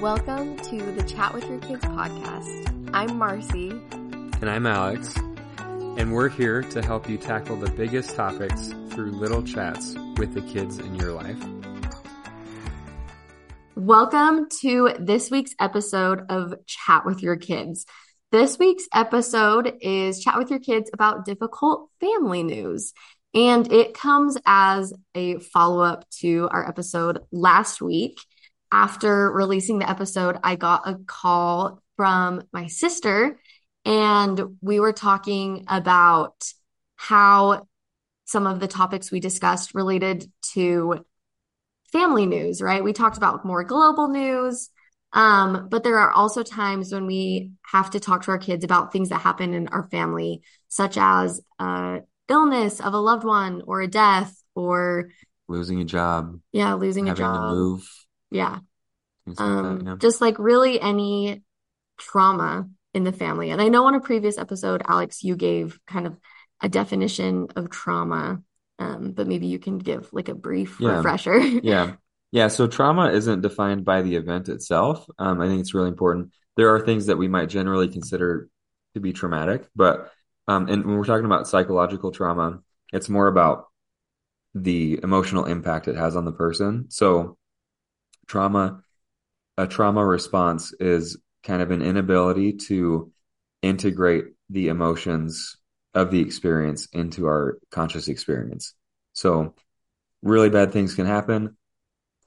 Welcome to the Chat with Your Kids podcast. I'm Marcy. And I'm Alex. And we're here to help you tackle the biggest topics through little chats with the kids in your life. Welcome to this week's episode of Chat with Your Kids. This week's episode is Chat with Your Kids about difficult family news. And it comes as a follow up to our episode last week. After releasing the episode, I got a call from my sister, and we were talking about how some of the topics we discussed related to family news, right? We talked about more global news. Um, but there are also times when we have to talk to our kids about things that happen in our family, such as uh, illness of a loved one or a death or losing a job. Yeah, losing a job. move. Yeah. Like um, that, yeah. Just like really any trauma in the family. And I know on a previous episode, Alex, you gave kind of a definition of trauma. Um, but maybe you can give like a brief yeah. refresher. yeah. Yeah. So trauma isn't defined by the event itself. Um, I think it's really important. There are things that we might generally consider to be traumatic, but um, and when we're talking about psychological trauma, it's more about the emotional impact it has on the person. So trauma, a trauma response is kind of an inability to integrate the emotions of the experience into our conscious experience. So really bad things can happen.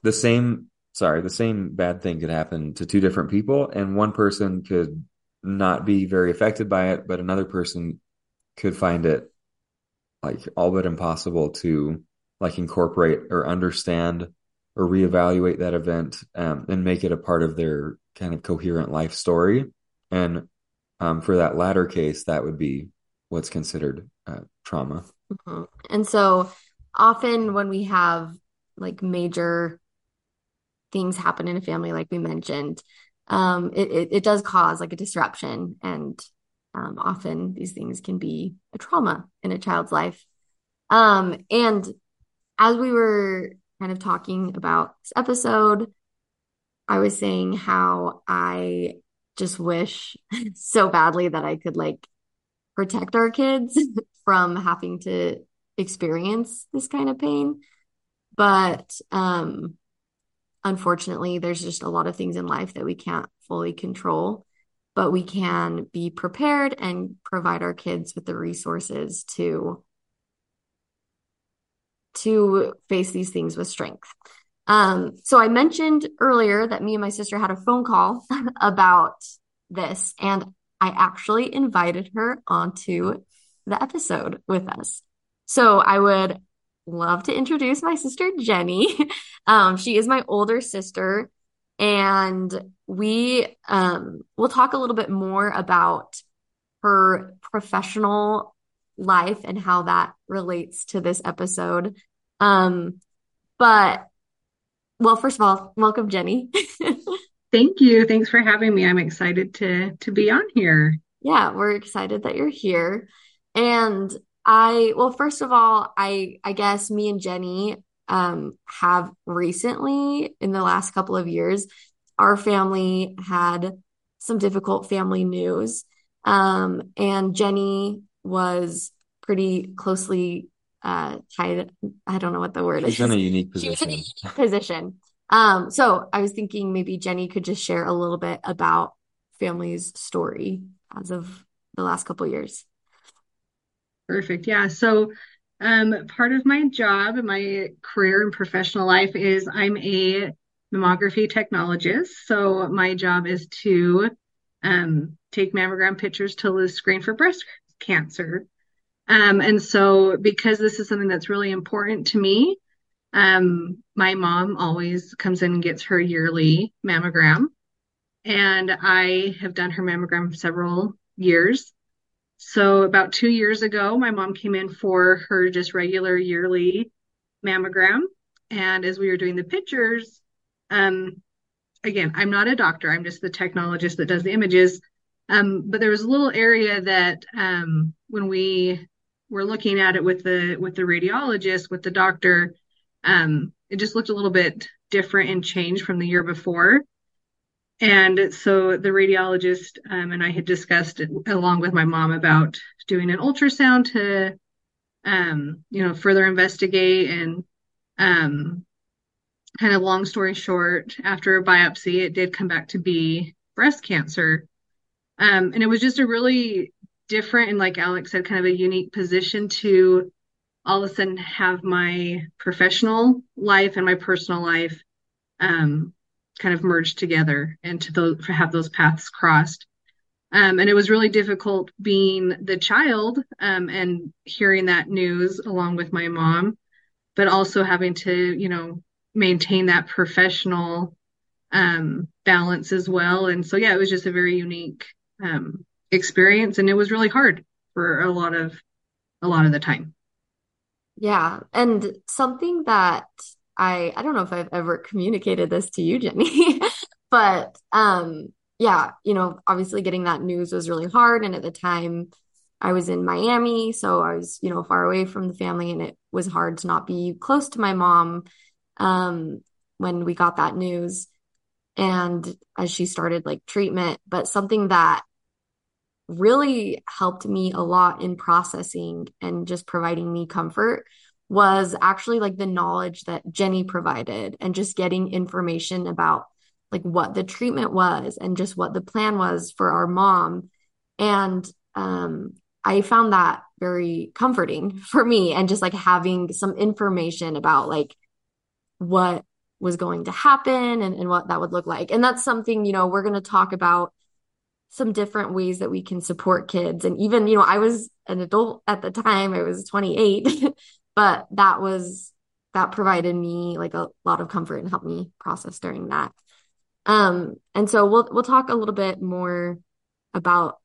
The same, sorry, the same bad thing could happen to two different people and one person could not be very affected by it, but another person could find it like all but impossible to like incorporate or understand or reevaluate that event um, and make it a part of their kind of coherent life story. And um, for that latter case, that would be what's considered uh, trauma. Mm-hmm. And so often when we have like major things happen in a family, like we mentioned, um, it, it, it does cause like a disruption. And um, often these things can be a trauma in a child's life. Um, and as we were kind of talking about this episode, I was saying how I just wish so badly that I could like protect our kids from having to experience this kind of pain. But um, unfortunately, there's just a lot of things in life that we can't fully control, but we can be prepared and provide our kids with the resources to to face these things with strength. Um, so I mentioned earlier that me and my sister had a phone call about this, and I actually invited her onto the episode with us. So I would love to introduce my sister Jenny. um, she is my older sister, and we um, will talk a little bit more about her professional life and how that relates to this episode. Um, but well, first of all, welcome, Jenny. Thank you. Thanks for having me. I'm excited to to be on here. Yeah, we're excited that you're here. And I well, first of all, I I guess me and Jenny um have recently in the last couple of years our family had some difficult family news. Um and Jenny was pretty closely uh tied I don't know what the word She's is. in a unique position. She was in a unique position. Um, so I was thinking maybe Jenny could just share a little bit about family's story as of the last couple years. Perfect. Yeah. So um, part of my job and my career and professional life is I'm a mammography technologist. So my job is to um, take mammogram pictures to the screen for breast cancer. Um, and so because this is something that's really important to me, um, my mom always comes in and gets her yearly mammogram. And I have done her mammogram several years. So about two years ago, my mom came in for her just regular yearly mammogram. And as we were doing the pictures, um, again, I'm not a doctor, I'm just the technologist that does the images. Um, but there was a little area that um, when we were looking at it with the with the radiologist, with the doctor, um, it just looked a little bit different and changed from the year before. And so the radiologist um, and I had discussed it, along with my mom about doing an ultrasound to, um, you know, further investigate. And um, kind of long story short, after a biopsy, it did come back to be breast cancer. Um, and it was just a really different and, like Alex said, kind of a unique position to all of a sudden have my professional life and my personal life um, kind of merged together and to those, have those paths crossed. Um, and it was really difficult being the child um, and hearing that news along with my mom, but also having to, you know, maintain that professional um, balance as well. And so, yeah, it was just a very unique um, experience, and it was really hard for a lot of a lot of the time. Yeah. And something that I I don't know if I've ever communicated this to you, Jenny, but um yeah, you know, obviously getting that news was really hard. And at the time I was in Miami, so I was, you know, far away from the family and it was hard to not be close to my mom um when we got that news and as she started like treatment. But something that really helped me a lot in processing and just providing me comfort was actually like the knowledge that Jenny provided and just getting information about like what the treatment was and just what the plan was for our mom. And um, I found that very comforting for me and just like having some information about like what was going to happen and, and what that would look like. And that's something, you know, we're going to talk about some different ways that we can support kids. And even, you know, I was an adult at the time, I was 28, but that was, that provided me like a lot of comfort and helped me process during that. Um, and so we'll, we'll talk a little bit more about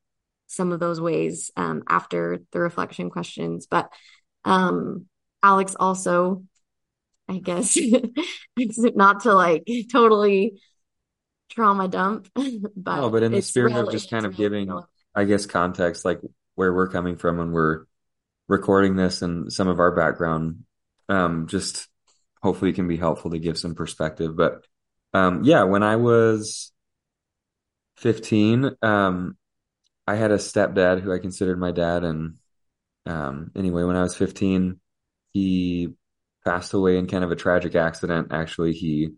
some of those ways, um, after the reflection questions, but, um, Alex also, I guess, not to like totally trauma dump, but No, but in the spirit of just kind of really giving, cool. I guess, context, like where we're coming from when we're recording this and some of our background, um, just hopefully can be helpful to give some perspective. But um, yeah, when I was 15, um, I had a stepdad who I considered my dad. And um, anyway, when I was 15, he passed away in kind of a tragic accident. Actually, he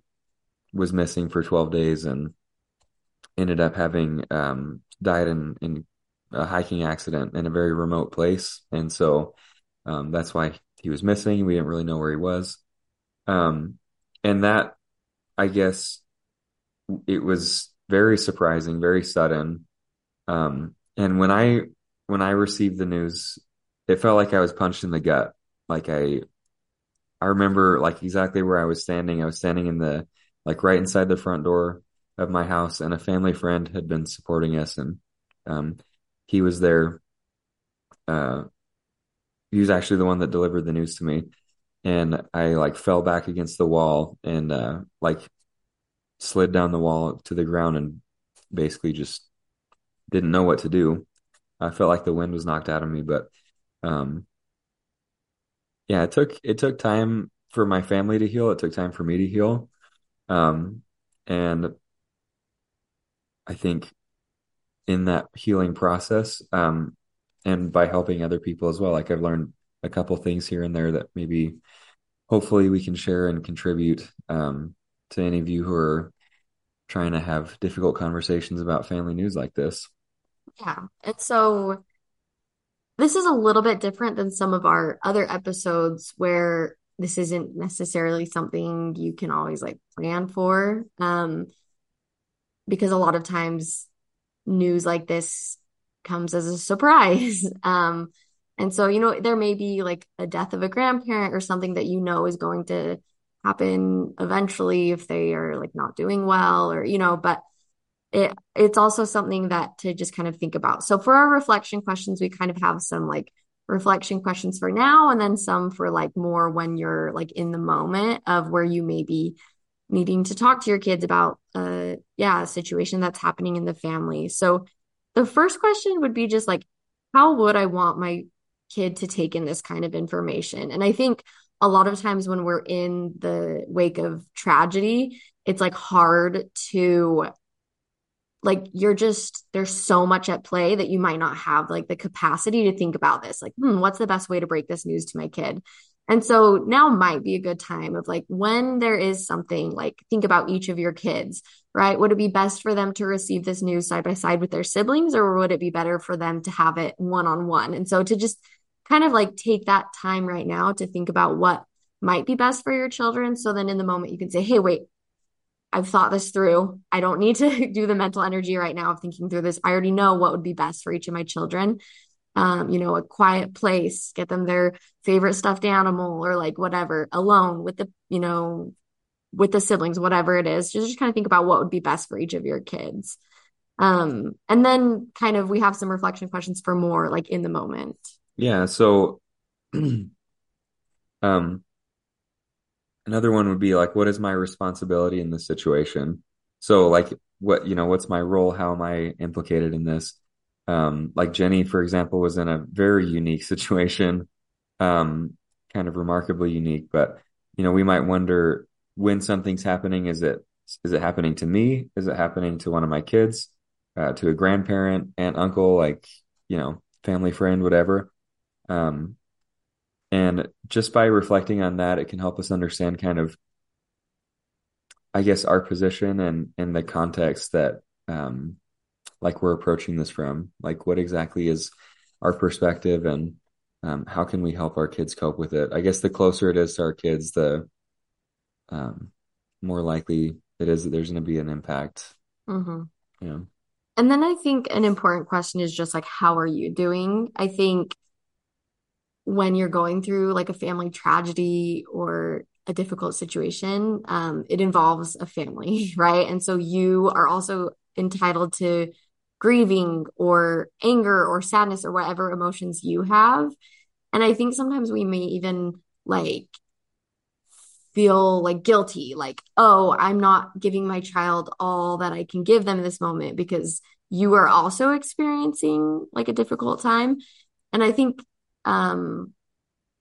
was missing for 12 days and ended up having um, died in, in a hiking accident in a very remote place. And so um, that's why he was missing. We didn't really know where he was. Um, and that, I guess, it was very surprising, very sudden. Um, and when I when I received the news, it felt like I was punched in the gut. Like I I remember like exactly where I was standing. I was standing in the like right inside the front door of my house, and a family friend had been supporting us, and um, he was there. Uh, he was actually the one that delivered the news to me, and I like fell back against the wall and uh, like slid down the wall to the ground and basically just didn't know what to do. I felt like the wind was knocked out of me, but um, yeah, it took it took time for my family to heal. It took time for me to heal. Um, and I think in that healing process, um, and by helping other people as well, like I've learned a couple things here and there that maybe hopefully we can share and contribute um, to any of you who are trying to have difficult conversations about family news like this. Yeah. And so this is a little bit different than some of our other episodes where this isn't necessarily something you can always like plan for. Um, because a lot of times news like this comes as a surprise. Um, and so, you know, there may be like a death of a grandparent or something that you know is going to happen eventually if they are like not doing well or, you know, but it it's also something that to just kind of think about. So for our reflection questions, we kind of have some like reflection questions for now and then some for like more when you're like in the moment of where you may be needing to talk to your kids about uh yeah, a situation that's happening in the family. So the first question would be just like how would I want my kid to take in this kind of information? And I think a lot of times when we're in the wake of tragedy, it's like hard to like you're just there's so much at play that you might not have like the capacity to think about this. Like hmm, what's the best way to break this news to my kid? And so now might be a good time of like when there is something like think about each of your kids right? Would it be best for them to receive this news side by side with their siblings or would it be better for them to have it one on one and so to just kind of like take that time right now to think about what might be best for your children so then in the moment you can say hey wait I've thought this through. I don't need to do the mental energy right now of thinking through this. I already know what would be best for each of my children. Um, you know, a quiet place, get them their favorite stuffed animal or like whatever, alone with the, you know, with the siblings, whatever it is. Just, just kind of think about what would be best for each of your kids. Um, and then kind of we have some reflection questions for more like in the moment. Yeah. So, um, Another one would be like, what is my responsibility in this situation? So like what, you know, what's my role? How am I implicated in this? Um, like Jenny, for example, was in a very unique situation, um, kind of remarkably unique, but you know, we might wonder when something's happening, is it, is it happening to me? Is it happening to one of my kids, uh, to a grandparent, aunt, uncle, like, you know, family friend, whatever? Um, and just by reflecting on that, it can help us understand kind of, I guess, our position and in the context that, um, like we're approaching this from. Like, what exactly is our perspective, and um, how can we help our kids cope with it? I guess the closer it is to our kids, the um, more likely it is that there's going to be an impact. Mm-hmm. Yeah. And then I think an important question is just like, how are you doing? I think when you're going through like a family tragedy or a difficult situation, um, it involves a family, right? And so you are also entitled to grieving or anger or sadness or whatever emotions you have. And I think sometimes we may even like feel like guilty, like, oh, I'm not giving my child all that I can give them in this moment because you are also experiencing like a difficult time. And I think um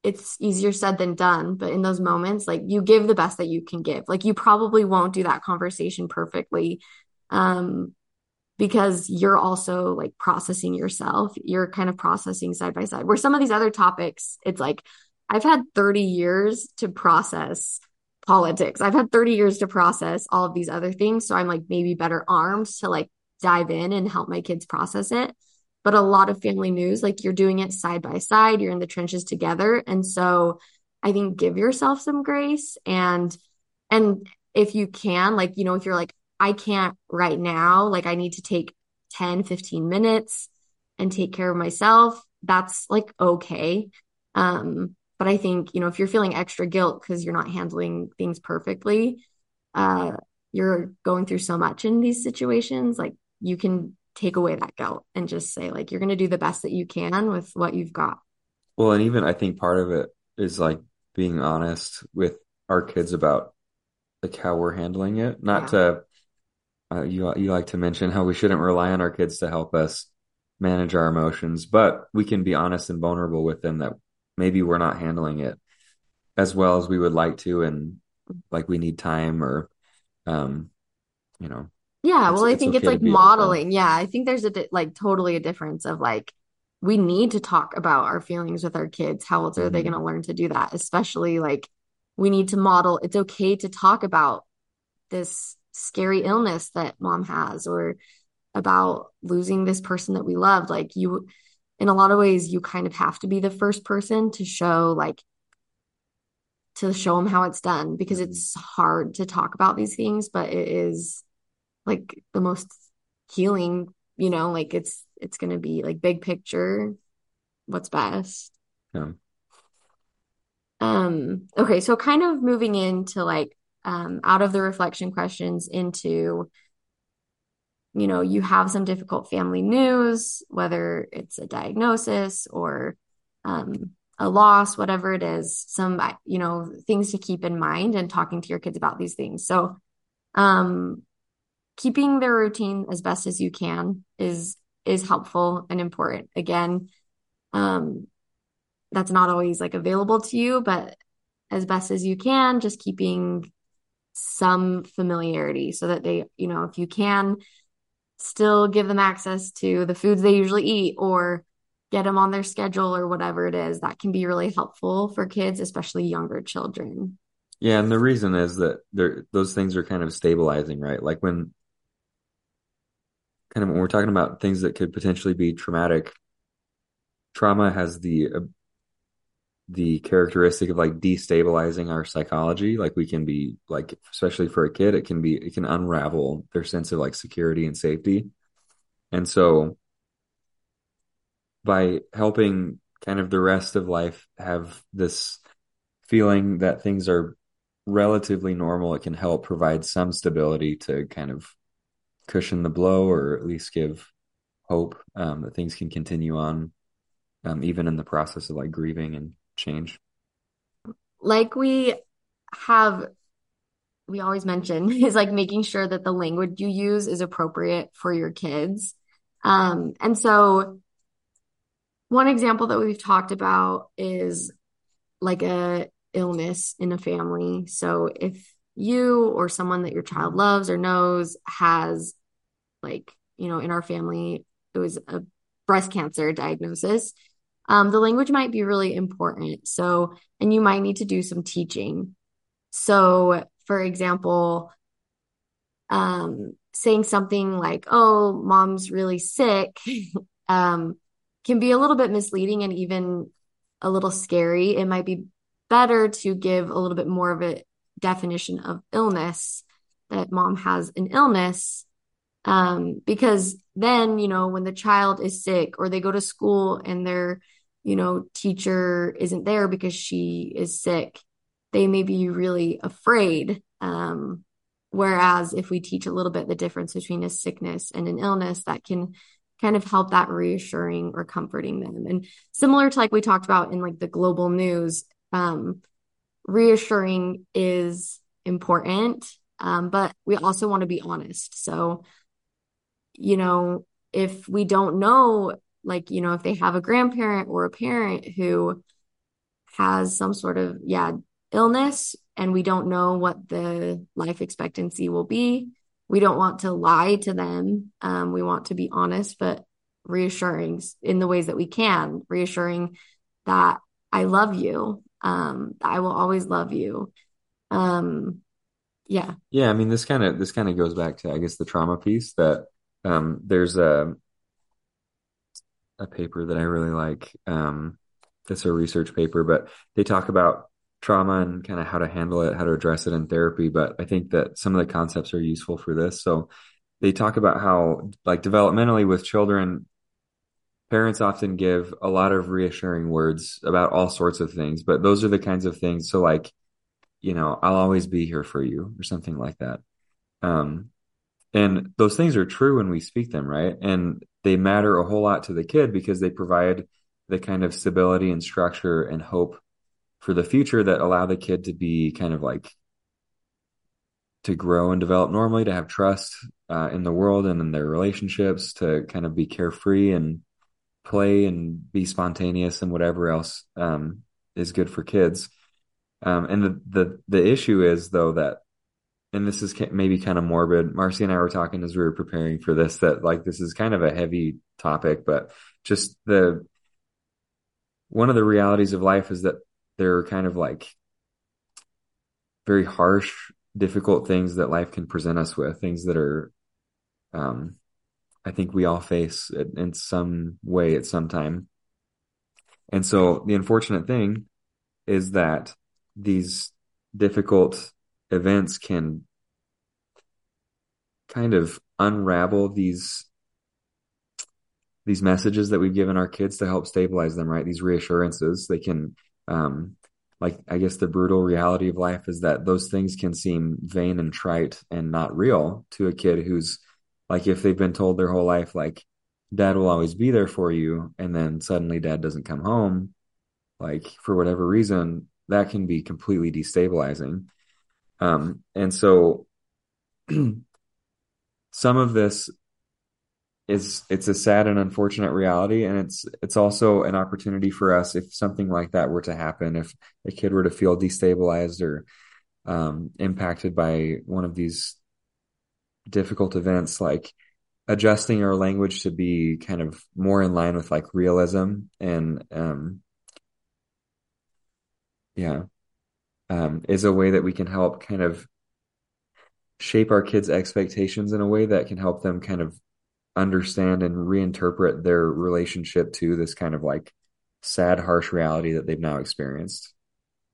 it's easier said than done but in those moments like you give the best that you can give. Like you probably won't do that conversation perfectly um because you're also like processing yourself. You're kind of processing side by side. Where some of these other topics it's like i've had 30 years to process politics. I've had 30 years to process all of these other things so i'm like maybe better armed to like dive in and help my kids process it but a lot of family news, like you're doing it side by side, you're in the trenches together. And so I think give yourself some grace and, and if you can, like, you know, if you're like, I can't right now, like I need to take 10, 15 minutes and take care of myself, that's like okay. Um, but I think, you know, if you're feeling extra guilt because you're not handling things perfectly, uh, you're going through so much in these situations, like you can take away that guilt and just say like you're going to do the best that you can with what you've got. Well, and even I think part of it is like being honest with our kids about like how we're handling it. Not yeah. to uh, you you like to mention how we shouldn't rely on our kids to help us manage our emotions, but we can be honest and vulnerable with them that maybe we're not handling it as well as we would like to and like we need time or um you know yeah, well, I think it's, it's like modeling. Yeah, I think there's a like totally a difference of like we need to talk about our feelings with our kids. How else are mm-hmm. they going to learn to do that? Especially like we need to model. It's okay to talk about this scary illness that mom has or about losing this person that we loved. Like you, in a lot of ways, you kind of have to be the first person to show like to show them how it's done because mm-hmm. it's hard to talk about these things, but it is like the most healing, you know, like it's it's going to be like big picture what's best. Yeah. Um okay, so kind of moving into like um out of the reflection questions into you know, you have some difficult family news, whether it's a diagnosis or um a loss, whatever it is, some you know, things to keep in mind and talking to your kids about these things. So um keeping their routine as best as you can is is helpful and important. Again, um, that's not always like available to you, but as best as you can, just keeping some familiarity so that they, you know, if you can still give them access to the foods they usually eat or get them on their schedule or whatever it is. That can be really helpful for kids, especially younger children. Yeah, and the reason is that those things are kind of stabilizing, right? Like when kind of when we're talking about things that could potentially be traumatic, trauma has the uh, the characteristic of like destabilizing our psychology. Like we can be like, especially for a kid, it can be it can unravel their sense of like security and safety. And so by helping kind of the rest of life have this feeling that things are relatively normal, it can help provide some stability to kind of cushion the blow or at least give hope um, that things can continue on um, even in the process of like grieving and change. Like we have we always mention is like making sure that the language you use is appropriate for your kids. Um and so one example that we've talked about is like a illness in a family. So if you or someone that your child loves or knows has like you know in our family it was a breast cancer diagnosis um, the language might be really important. So and you might need to do some teaching. So for example um, saying something like oh mom's really sick um, can be a little bit misleading and even a little scary. It might be better to give a little bit more of a definition of illness that mom has an illness um, because then, you know, when the child is sick or they go to school and their, you know, teacher isn't there because she is sick, they may be really afraid. Um, whereas if we teach a little bit the difference between a sickness and an illness, that can kind of help that reassuring or comforting them. And similar to like we talked about in like the global news, um, reassuring is important, um, but we also want to be honest. So you know, if we don't know, like, you know, if they have a grandparent or a parent who has some sort of, yeah, illness and we don't know what the life expectancy will be, we don't want to lie to them. Um, we want to be honest, but reassuring in the ways that we can, reassuring that I love you. Um, I will always love you. Um, yeah. Yeah. I mean, this kind of, this kind of goes back to, I guess, the trauma piece that um, there's a a paper that I really like. Um, it's a research paper, but they talk about trauma and kind of how to handle it, how to address it in therapy. But I think that some of the concepts are useful for this. So they talk about how, like, developmentally with children, parents often give a lot of reassuring words about all sorts of things, but those are the kinds of things. So, like, you know, I'll always be here for you or something like that. Um, and those things are true when we speak them, right? And they matter a whole lot to the kid because they provide the kind of stability and structure and hope for the future that allow the kid to be kind of like to grow and develop normally, to have trust uh, in the world and in their relationships, to kind of be carefree and play and be spontaneous and whatever else um, is good for kids. Um, and the, the the issue is though that and this is maybe kind of morbid. Marcy and I were talking as we were preparing for this that like this is kind of a heavy topic, but just the one of the realities of life is that there are kind of like very harsh, difficult things that life can present us with, things that are, um, I think we all face in some way at some time. And so the unfortunate thing is that these difficult events can kind of unravel these these messages that we've given our kids to help stabilize them right these reassurances they can um like i guess the brutal reality of life is that those things can seem vain and trite and not real to a kid who's like if they've been told their whole life like dad will always be there for you and then suddenly dad doesn't come home like for whatever reason that can be completely destabilizing. Um, and so some of this is it's a sad and unfortunate reality and it's it's also an opportunity for us if something like that were to happen if a kid were to feel destabilized or um, impacted by one of these difficult events like adjusting our language to be kind of more in line with like realism and um yeah um is a way that we can help kind of shape our kids' expectations in a way that can help them kind of understand and reinterpret their relationship to this kind of like sad, harsh reality that they've now experienced.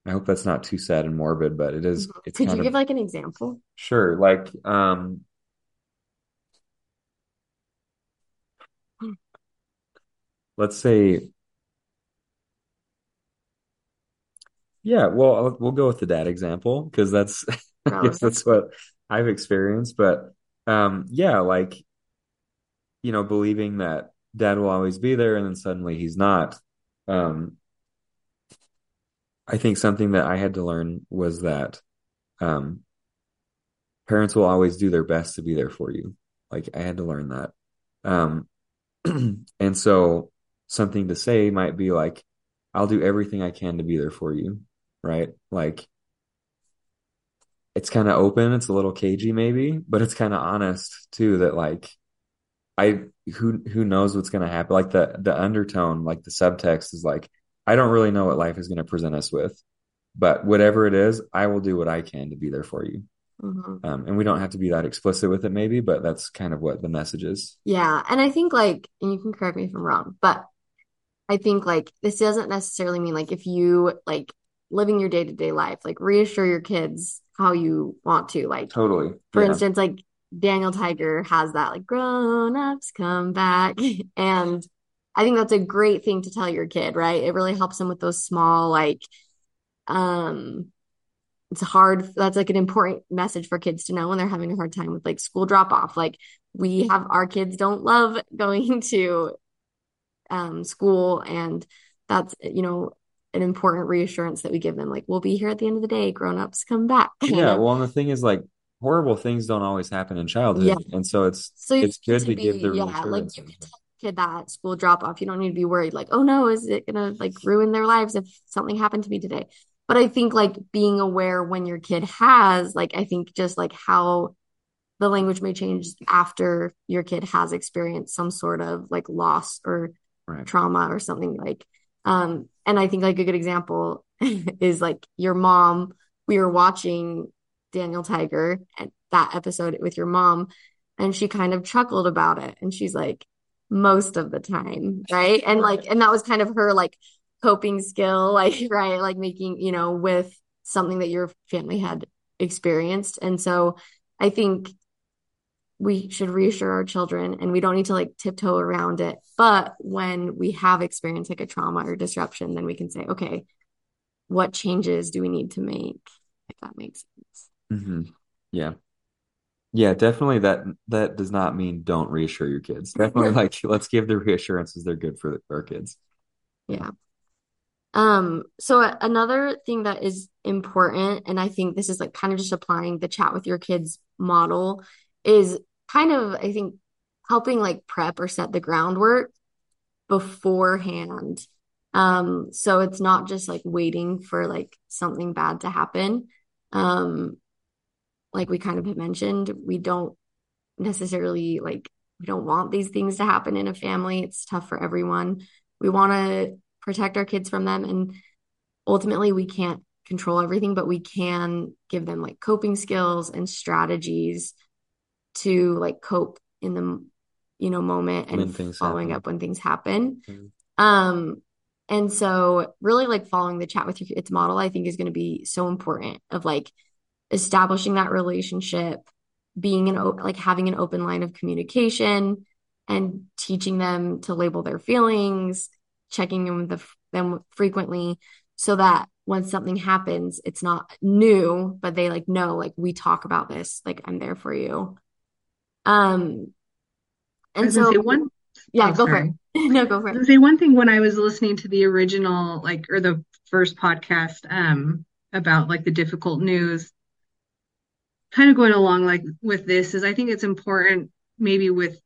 I hope that's not too sad and morbid, but it is. Mhm. It's Could you of give like an example? sure. Like, um, let's say, yeah. Well, I'll, we'll go with the dad example because that's, I guess that's what I've experienced. But, um, yeah, like you know, believing that dad will always be there and then suddenly he's not. Um, I think something that I had to learn was that um, parents will always do their best to be there for you. Like I had to learn that. Um, and so something to say might be like, I'll do everything I can to be there for you, right? Like it's kind of open, it's a little cagey maybe, but it's kind of honest too that like I who who knows what's going to happen? Like the the undertone, like the subtext is like I don't really know what life is going to present us with, but whatever it is, I will do what I can to be there for you. Mhm. Um, and we don't have to be that explicit with it, maybe, but that's kind of what the message is. Yeah, and I think like, and you can correct me if I'm wrong, but I think like this doesn't necessarily mean like if you like living your day-to-day life, like reassure your kids how you want to. Like Totally. for Yeah. instance, like Daniel Tiger has that like grown-ups come back. And I think that's a great thing to tell your kid, right? It really helps them with those small like um it's hard that's like an important message for kids to know when they're having a hard time with like school drop off. Like we have our kids don't love going to um, school, and that's you know an important reassurance that we give them. Like we'll be here at the end of the day. Grown-ups come back, Yeah. Well, and the thing is like horrible things don't always happen in Yeah. childhood. And so it's So it's good to to give the be, yeah, like reassurance. you can tell kid that school drop off. You don't need to be worried, like, oh no, is it gonna like ruin their lives if something happened to me today? But I think like being aware when your kid has, like, I think just like how the language may change after your kid has experienced some sort of like loss or Right. trauma or something like um and I think like a good example is like your mom we were watching Daniel Tiger and that episode with your mom and she kind of chuckled about it and she's like most of the time right? And like and that was kind of her like coping skill like right? Like making you know with something that your family had experienced. And so I think we should reassure our children and we don't need to like tiptoe around it. But when we have experienced like a trauma or disruption, then we can say, okay, what changes do we need to make? If that makes sense. hmm Yeah. Yeah, definitely that that does not mean don't reassure your kids. Definitely like let's give the reassurances they're good for our kids. Yeah. Um, so another thing that is important, and I think this is like kind of just applying the chat with your kids model, is kind of, I think, helping like prep or set the groundwork beforehand. Um, so it's not just like waiting for like something bad to happen. Um, like we kind of had mentioned, we don't necessarily like we don't want these things to happen in a family. It's tough for everyone. We want to protect our kids from them and ultimately we can't control everything, but we can give them like coping skills and strategies to like cope in the you know moment and following happen. up when things happen. Mhm. Um and so really like following the chat with your kids model I think is going to be so important of like establishing that relationship, being an o- like having an open line of communication and teaching them to label their feelings, checking in with the, them frequently so that when something happens, it's not new, but they like know like we talk about this, like I'm there for you. Um and so one, yeah, oh, go for it. No, go for it. say one thing when I was listening to the original, like, or the first podcast, um, about like the difficult news, kind of going along like with this is I think it's important maybe with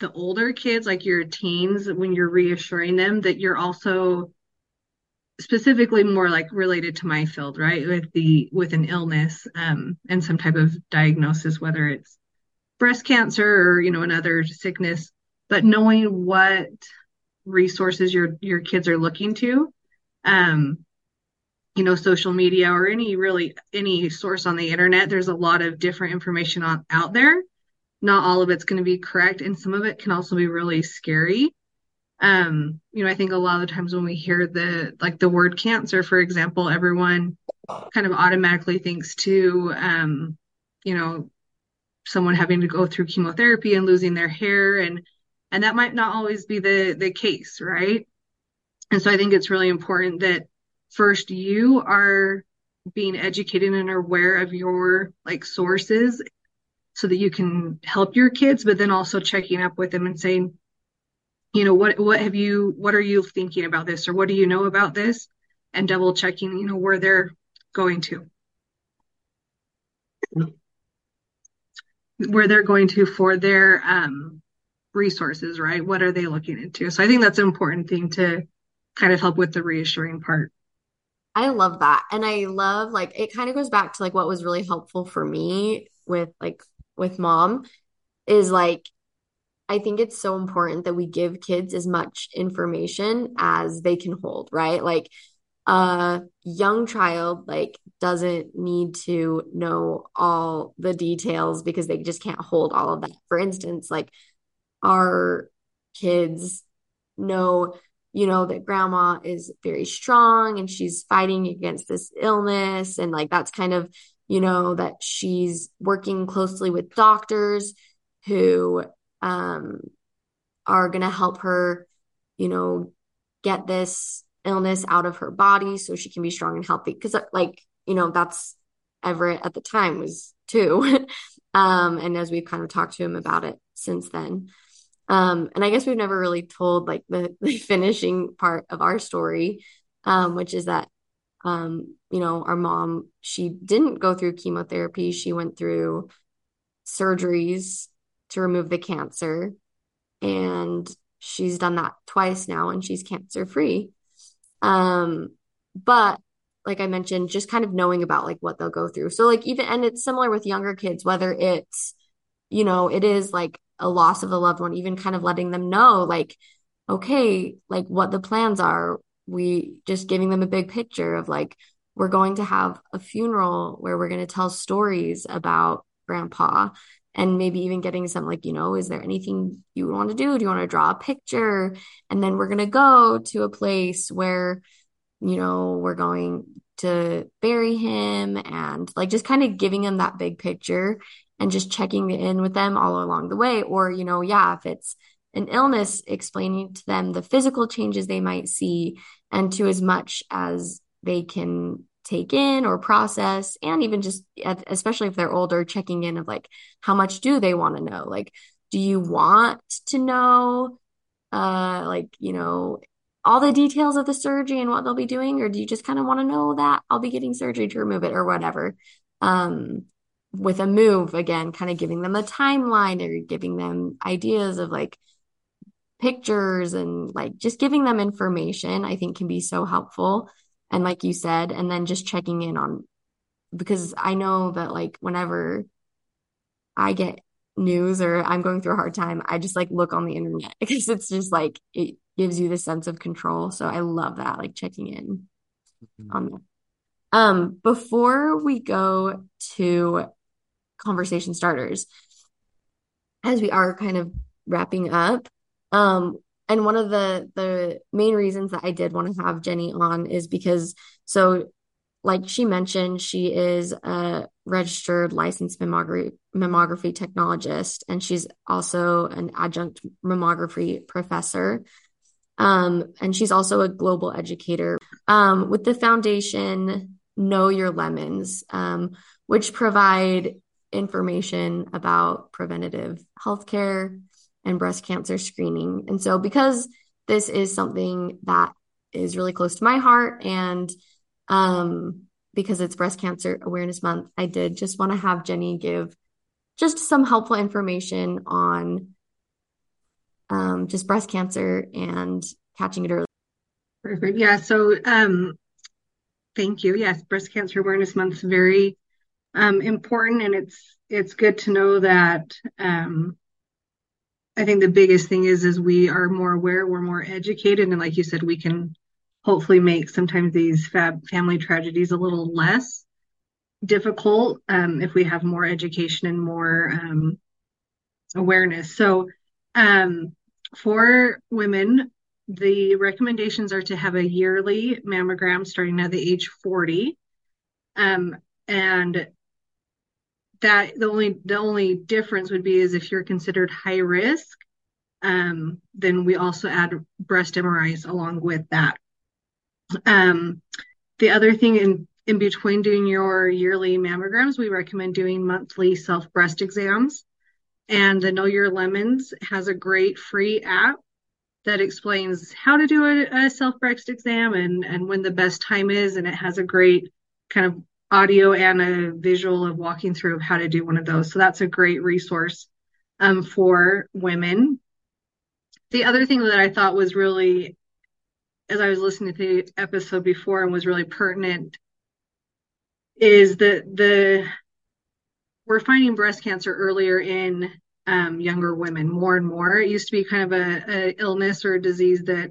the older kids, like your teens, when you're reassuring them that you're also specifically more like related to my field, right? With the with an illness, um, and some type of diagnosis, whether it's breast cancer or, you know, another sickness, but knowing what resources your your kids are looking to, um, you know, social media or any really any source on the internet, there's a lot of different information on out there. Not all of it's going to be correct, and some of it can also be really scary. Um, you know, I think a lot of the times when we hear the like the word cancer, for example, everyone kind of automatically thinks to um, you know, someone having to go through chemotherapy and losing their hair and and that might not always be the the case, right? And so I think it's really important that first you are being educated and are aware of your like sources so that you can help your kids, but then also checking up with them and saying, you know, what what have you what are you thinking about this or what do you know about this? And double checking, you know, where they're going to. Where they're going to for their um resources, right? What are they looking into? So I think that's an important thing to kind of help with the reassuring part. I love that. And I love like it kind of goes back to like what was really helpful for me with like with mom is like I think it's so important that we give kids as much information as they can hold, right? Like a young child like doesn't need to know all the details because they just can't hold all of that. For instance, like our kids know you know, that grandma is very strong and she's fighting against this illness. And like that's kind of, you know, that she's working closely with doctors who um, are going to help her, you know, get this illness out of her body so she can be strong and healthy. Cause like, you know, that's Everett at the time was two. um, and as we've kind of talked to him about it since then. Um, and I guess we've never really told like the, the finishing part of our story, um, which is that, um, you know, our mom, she didn't go through chemotherapy. She went through surgeries to remove the cancer. And she's done that twice now and she's cancer free. Um, but like I mentioned, just kind of knowing about like what they'll go through. So like even, and it's similar with younger kids, whether it's, you know, it is like a loss of a loved one, even kind of letting them know, like, okay, like what the plans are. We just giving them a big picture of like, we're going to have a funeral where we're going to tell stories about grandpa and maybe even getting some like you know is there anything you want to do do you want to draw a picture and then we're going to go to a place where you know we're going to bury him and like just kind of giving them that big picture and just checking in with them all along the way. Or, you know, yeah, if it's an illness, explaining to them the physical changes they might see and to as much as they can take in or process and even just especially if they're older checking in of like how much do they want to know? Like do you want to know uh like you know all the details of the surgery and what they'll be doing? Or do you just kind of want to know that I'll be getting surgery to remove it or whatever? Um with a move again kind of giving them a timeline or giving them ideas of like pictures and like just giving them information i think can be so helpful and like you said and then just checking in on because i know that like whenever i get news or i'm going through a hard time i just like look on the internet because it's just like it gives you the sense of control so i love that like checking in mm-hmm. on that um before we go to conversation starters as we are kind of wrapping up. Um, and one of the the main reasons that I did want to have Jenny on is because so like she mentioned, she is a registered licensed mammography mammography technologist, and she's also an adjunct mammography professor. Um, and she's also a global educator um, with the foundation Know Your Lemons, um, which provide information about preventative healthcare and breast cancer screening. And so, because this is something that is really close to my heart and um, because it's Breast Cancer Awareness Month, I did just want to have Jenny give just some helpful information on um, just breast cancer and catching it early. Perfect. Yeah. So, um, thank you. Yes, Breast Cancer Awareness Month is very um, important, and it's it's good to know that. Um, I think the biggest thing is is we are more aware, we're more educated, and like you said, we can hopefully make sometimes these fab family tragedies a little less difficult um, if we have more education and more um, awareness. So, um, for women, the recommendations are to have a yearly mammogram starting at the age 40. Um, and that the only the only difference would be is if you're considered high risk, um, then we also add breast MRIs along with that. Um, the other thing in in between doing your yearly mammograms, we recommend doing monthly self breast exams. And the Know Your Lemons has a great free app that explains how to do a, a self breast exam and, and when the best time is. And it has a great kind of audio and a visual of walking through of how to do one of those. So that's a great resource um, for women. The other thing that I thought was really, as I was listening to the episode before and was really pertinent, is that the we're finding breast cancer earlier in um, younger women more and more. It used to be kind of a, a illness or a disease that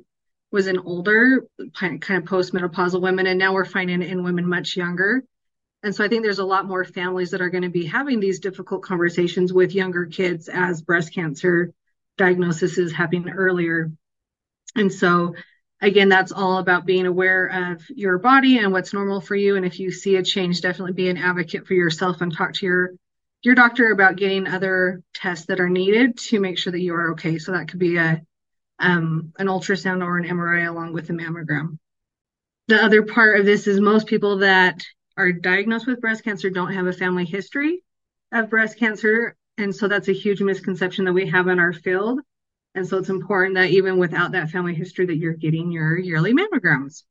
was in older, kind of postmenopausal women, and now we're finding it in women much younger. And so I think there's a lot more families that are going to be having these difficult conversations with younger kids as breast cancer diagnosis is happening earlier. And so again, that's all about being aware of your body and what's normal for you. And if you see a change, definitely be an advocate for yourself and talk to your your doctor about getting other tests that are needed to make sure that you are okay. So that could be a um, an ultrasound or an MRI along with a mammogram. The other part of this is most people that are diagnosed with breast cancer don't have a family history of breast cancer. And so that's a huge misconception that we have in our field. And so it's important that even without that family history that you're getting your yearly mammograms.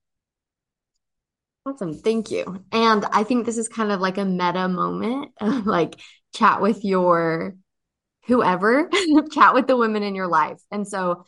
Awesome. Thank you. And I think this is kind of like a meta moment, like chat with your whoever, chat with the women in your life. And so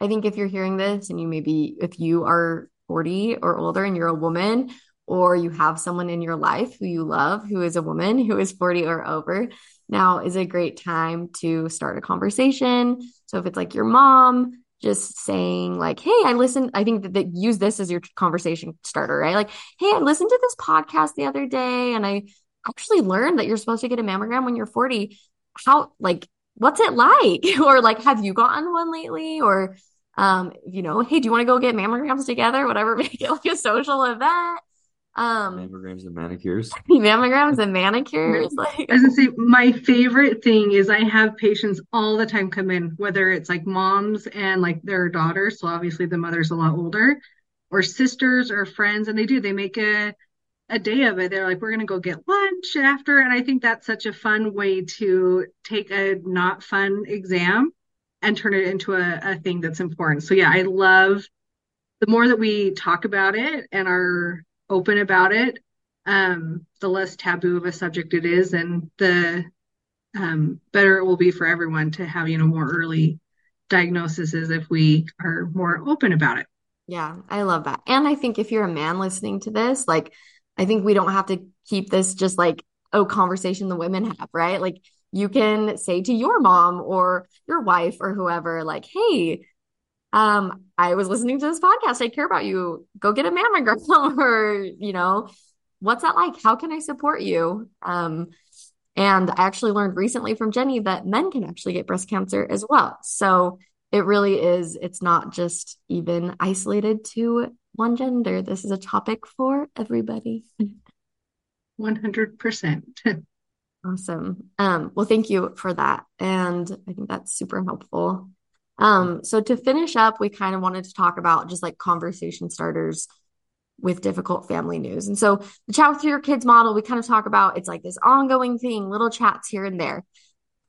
I think if you're hearing this and you maybe, if you are 40 or older and you're a woman, or you have someone in your life who you love who is a woman who is 40 or over, now is a great time to start a conversation. So if it's like your mom, just saying like, Hey, I listened. I think that, that use this as your conversation starter, right? Like, Hey, I listened to this podcast the other day and I actually learned that you're supposed to get a mammogram when you're 40. How, like, what's it like? or like, have you gotten one lately? Or, um, you know, Hey, do you want to go get mammograms together? Whatever, make it like a social event. Um, mammograms and manicures. mammograms and manicures. Like, I was gonna say, my favorite thing is I have patients all the time come in, whether it's like moms and like their daughters, so obviously the mother's a lot older, or sisters or friends, and they do they make a a day of it. They're like, we're gonna go get lunch after, and I think that's such a fun way to take a not fun exam and turn it into a, a thing that's important. So yeah, I love the more that we talk about it and are open about it, um, the less taboo of a subject it is, and the um, better it will be for everyone to have you know more early diagnoses if we are more open about it. Yeah, I love that. And I think if you're a man listening to this, like I think we don't have to keep this just like oh conversation the women have, right? Like you can say to your mom or your wife or whoever like, "Hey, um, I was listening to this podcast. I care about you. Go get a mammogram or, you know, what's that like? How can I support you? Um, and I actually learned recently from Jenny that men can actually get breast cancer as well. So it really is, it's not just even isolated to one gender. This is a topic for everybody. 100%. awesome. Um, well, thank you for that. And I think that's super helpful. Um, so to finish up, we kind of wanted to talk about just like conversation starters with difficult family news. And so the chat with your kids model, we kind of talk about it's like this ongoing thing, little chats here and there.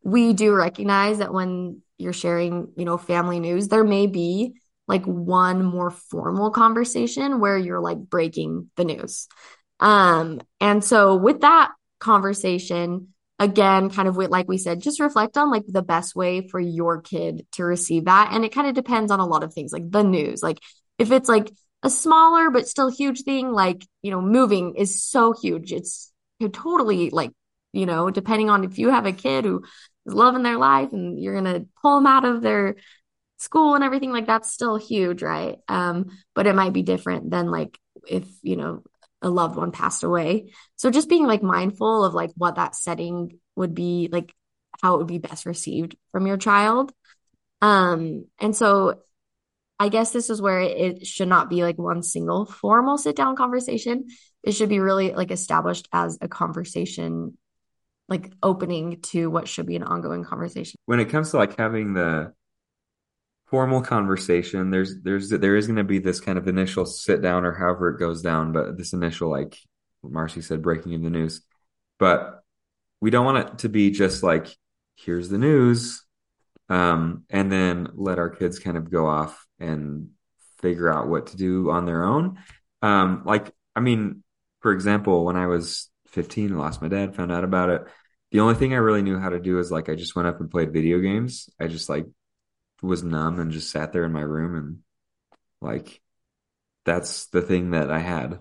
We do recognize that when you're sharing, you know, family news, there may be like one more formal conversation where you're like breaking the news. Um, and so with that conversation, again, kind of like we said, just reflect on like the best way for your kid to receive that. And it kind of depends on a lot of things like the news. Like if it's like a smaller but still huge thing, like, you know, moving is so huge. It's totally like, you know, depending on if you have a kid who is loving their life and you're gonna pull them out of their school and everything like that's still huge, right? Um, but it might be different than like if, you know, a loved one passed away. So just being like mindful of like what that setting would be like how it would be best received from your child. Um, and so I guess this is where it, it should not be like one single formal sit down conversation. It should be really like established as a conversation, like opening to what should be an ongoing conversation. When it comes to like having the formal conversation, there's there's there is going to be this kind of initial sit down or however it goes down, but this initial like Marcy said, breaking of the news. But we don't want it to be just like here's the news, um, and then let our kids kind of go off and figure out what to do on their own. Um, like, I mean, for example, when I was 15, lost my dad, found out about it. The only thing I really knew how to do is like I just went up and played video games. I just like was numb and just sat there in my room and like that's the thing that I had.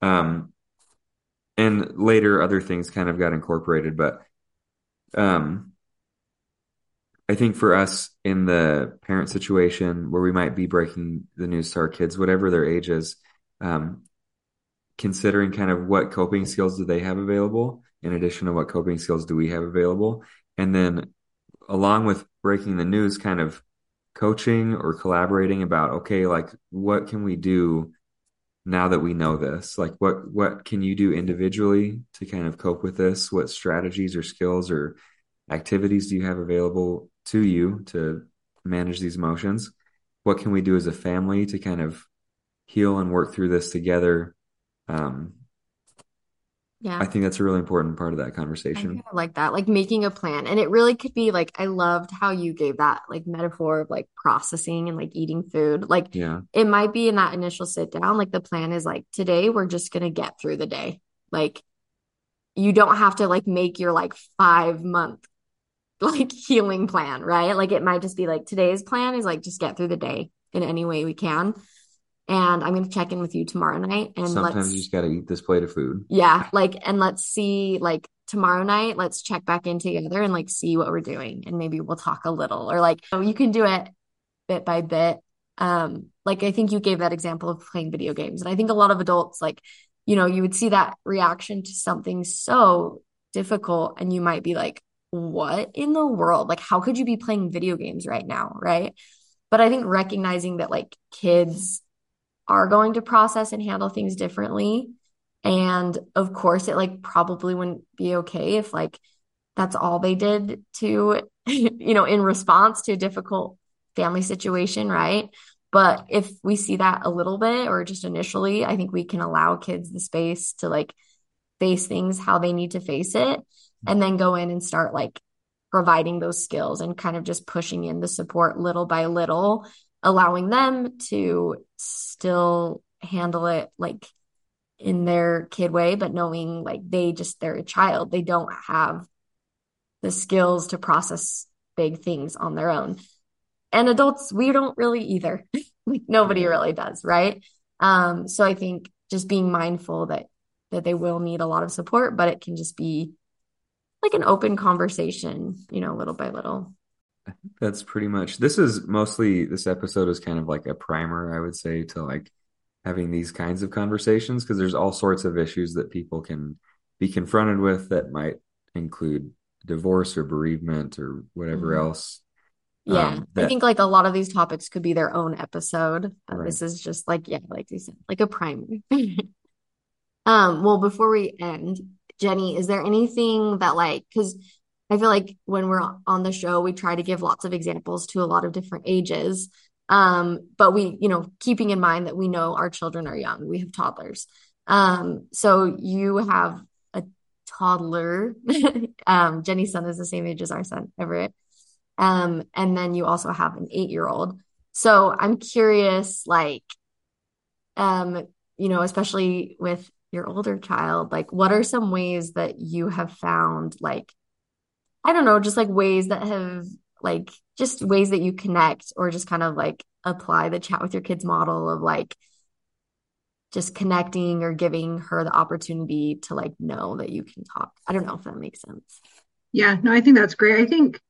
Um, and later other things kind of got incorporated, but um, I think for us in the parent situation where we might be breaking the news to our kids, whatever their age is, um, considering kind of what coping skills do they have available in addition to what coping skills do we have available. And then along with breaking the news, kind of coaching or collaborating about, okay, like what can we do now that we know this? Like what, what can you do individually to kind of cope with this? What strategies or skills or activities do you have available to you to manage these emotions? What can we do as a family to kind of heal and work through this together? Um, yeah. I think that's a really important part of that conversation. I like that, like making a plan. And it really could be like, I loved how you gave that like metaphor of like processing and like eating food. Like, yeah, it might be in that initial sit down. Like, the plan is like, today we're just going to get through the day. Like, you don't have to like make your like five month like healing plan, right? Like it might just be like today's plan is like just get through the day in any way we can. And I'm going to check in with you tomorrow night. And sometimes you just got to eat this plate of food. Yeah. Like, and let's see, like tomorrow night, let's check back in together and like see what we're doing. And maybe we'll talk a little or like, you, you can do it bit by bit. Um, like I think you gave that example of playing video games. And I think a lot of adults, like, you know, you would see that reaction to something so difficult and you might be like, what in the world? Like, how could you be playing video games right now? Right. But I think recognizing that like kids are going to process and handle things differently. And of course, it like probably wouldn't be okay if like that's all they did to, you know, in response to a difficult family situation. Right. But if we see that a little bit or just initially, I think we can allow kids the space to like face things how they need to face it and then go in and start like providing those skills and kind of just pushing in the support little by little, allowing them to still handle it like in their kid way, but knowing like they just, they're a child. They don't have the skills to process big things on their own. And adults, we don't really either. like nobody really does, right? Um, so I think just being mindful that that they will need a lot of support, but it can just be like an open conversation, you know, little by little. That's pretty much this is mostly this episode is kind of like a primer, I would say, to like having these kinds of conversations because there's all sorts of issues that people can be confronted with that might include divorce or bereavement or whatever mm-hmm. else. Yeah, um, that, I think like a lot of these topics could be their own episode. Right. This is just like yeah, like you said, like a primer. um, well, before we end, Jenny, is there anything that like because I feel like when we're on the show, we try to give lots of examples to a lot of different ages. Um, but we, you know, keeping in mind that we know our children are young, we have toddlers. Um, so you have a toddler. um, Jenny's son is the same age as our son, Everett. Um, and then you also have an eight year old. So I'm curious, like, um, you know, especially with your older child, like what are some ways that you have found like I don't know, just like ways that have like just ways that you connect or just kind of like apply the chat with your kids model of like just connecting or giving her the opportunity to like know that you can talk. I don't know if that makes sense. Yeah, no, I think that's great. I think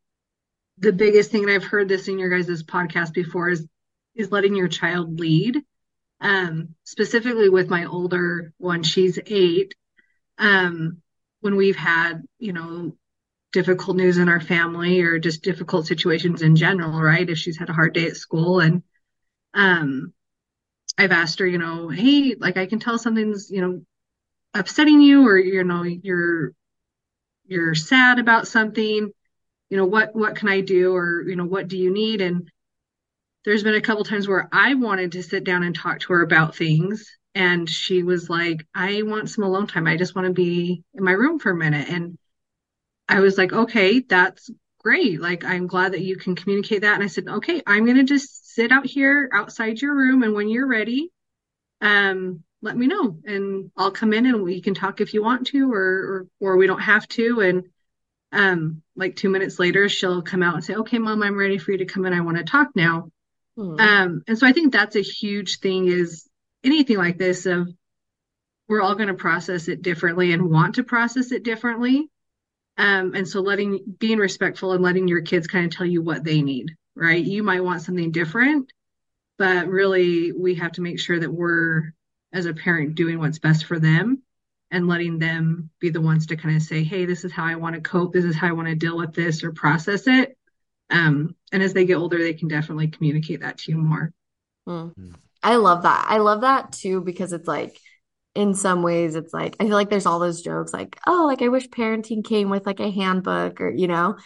the biggest thing, and I've heard this in your guys' podcast before, is is letting your child lead. Um, specifically with my older one, she's eight. Um, when we've had, you know, difficult news in our family or just difficult situations in general, right? If she's had a hard day at school and um I've asked her, you know, hey, like I can tell something's, you know, upsetting you or you know, you're you're sad about something, you know, what what can I do or you know, what do you need? And there's been a couple times where I wanted to sit down and talk to her about things and she was like, I want some alone time. I just want to be in my room for a minute. And I was like, okay, that's great. Like, I'm glad that you can communicate that. And I said, okay, I'm going to just sit out here outside your room. And when you're ready, um, let me know and I'll come in and we can talk if you want to, or, or, or we don't have to. And, um, like two minutes later, she'll come out and say, okay, mom, I'm ready for you to come in. I want to talk now. Hmm. Um, and so I think that's a huge thing is anything like this of we're all going to process it differently and want to process it differently. Um, and so letting being respectful and letting your kids kind of tell you what they need, right? You might want something different, but really we have to make sure that we're as a parent doing what's best for them and letting them be the ones to kind of say, hey, this is how I want to cope, this is how I want to deal with this or process it. Um, and as they get older, they can definitely communicate that to you more. Mm. I love that. I love that too because it's like in some ways it's like I feel like there's all those jokes like, oh, like I wish parenting came with like a handbook or you know,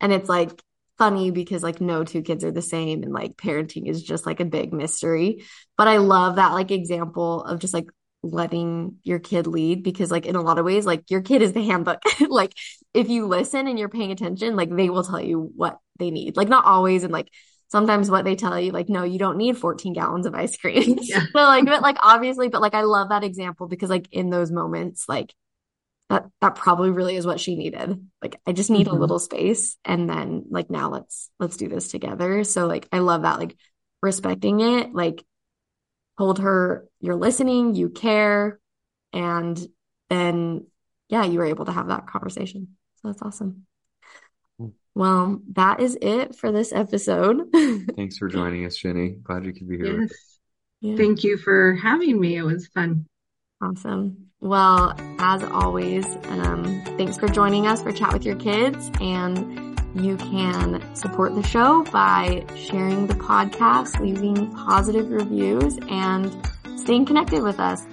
and it's like funny because like no two kids are the same and like parenting is just like a big mystery. But I love that like example of just like letting your kid lead because like in a lot of ways like your kid is the handbook. Like if you listen and you're paying attention like they will tell you what they need. Like not always and like sometimes what they tell you, like, no, you don't need 14 gallons of ice cream. Yeah. so like, but like obviously, but like I love that example because like in those moments, like that that probably really is what she needed. Like I just need mm-hmm. a little space and then like now let's let's do this together. So like I love that, like respecting it, like told her you're listening, you care, and then yeah, you were able to have that conversation. So that's awesome. Well, that is it for this episode. Thanks for joining us, Jenny. Glad you could be here. Yes. Yeah. Thank you for having me. It was fun. Awesome. Well, as always, um, thanks for joining us for Chat with Your Kids. And you can support the show by sharing the podcast, leaving positive reviews, and staying connected with us.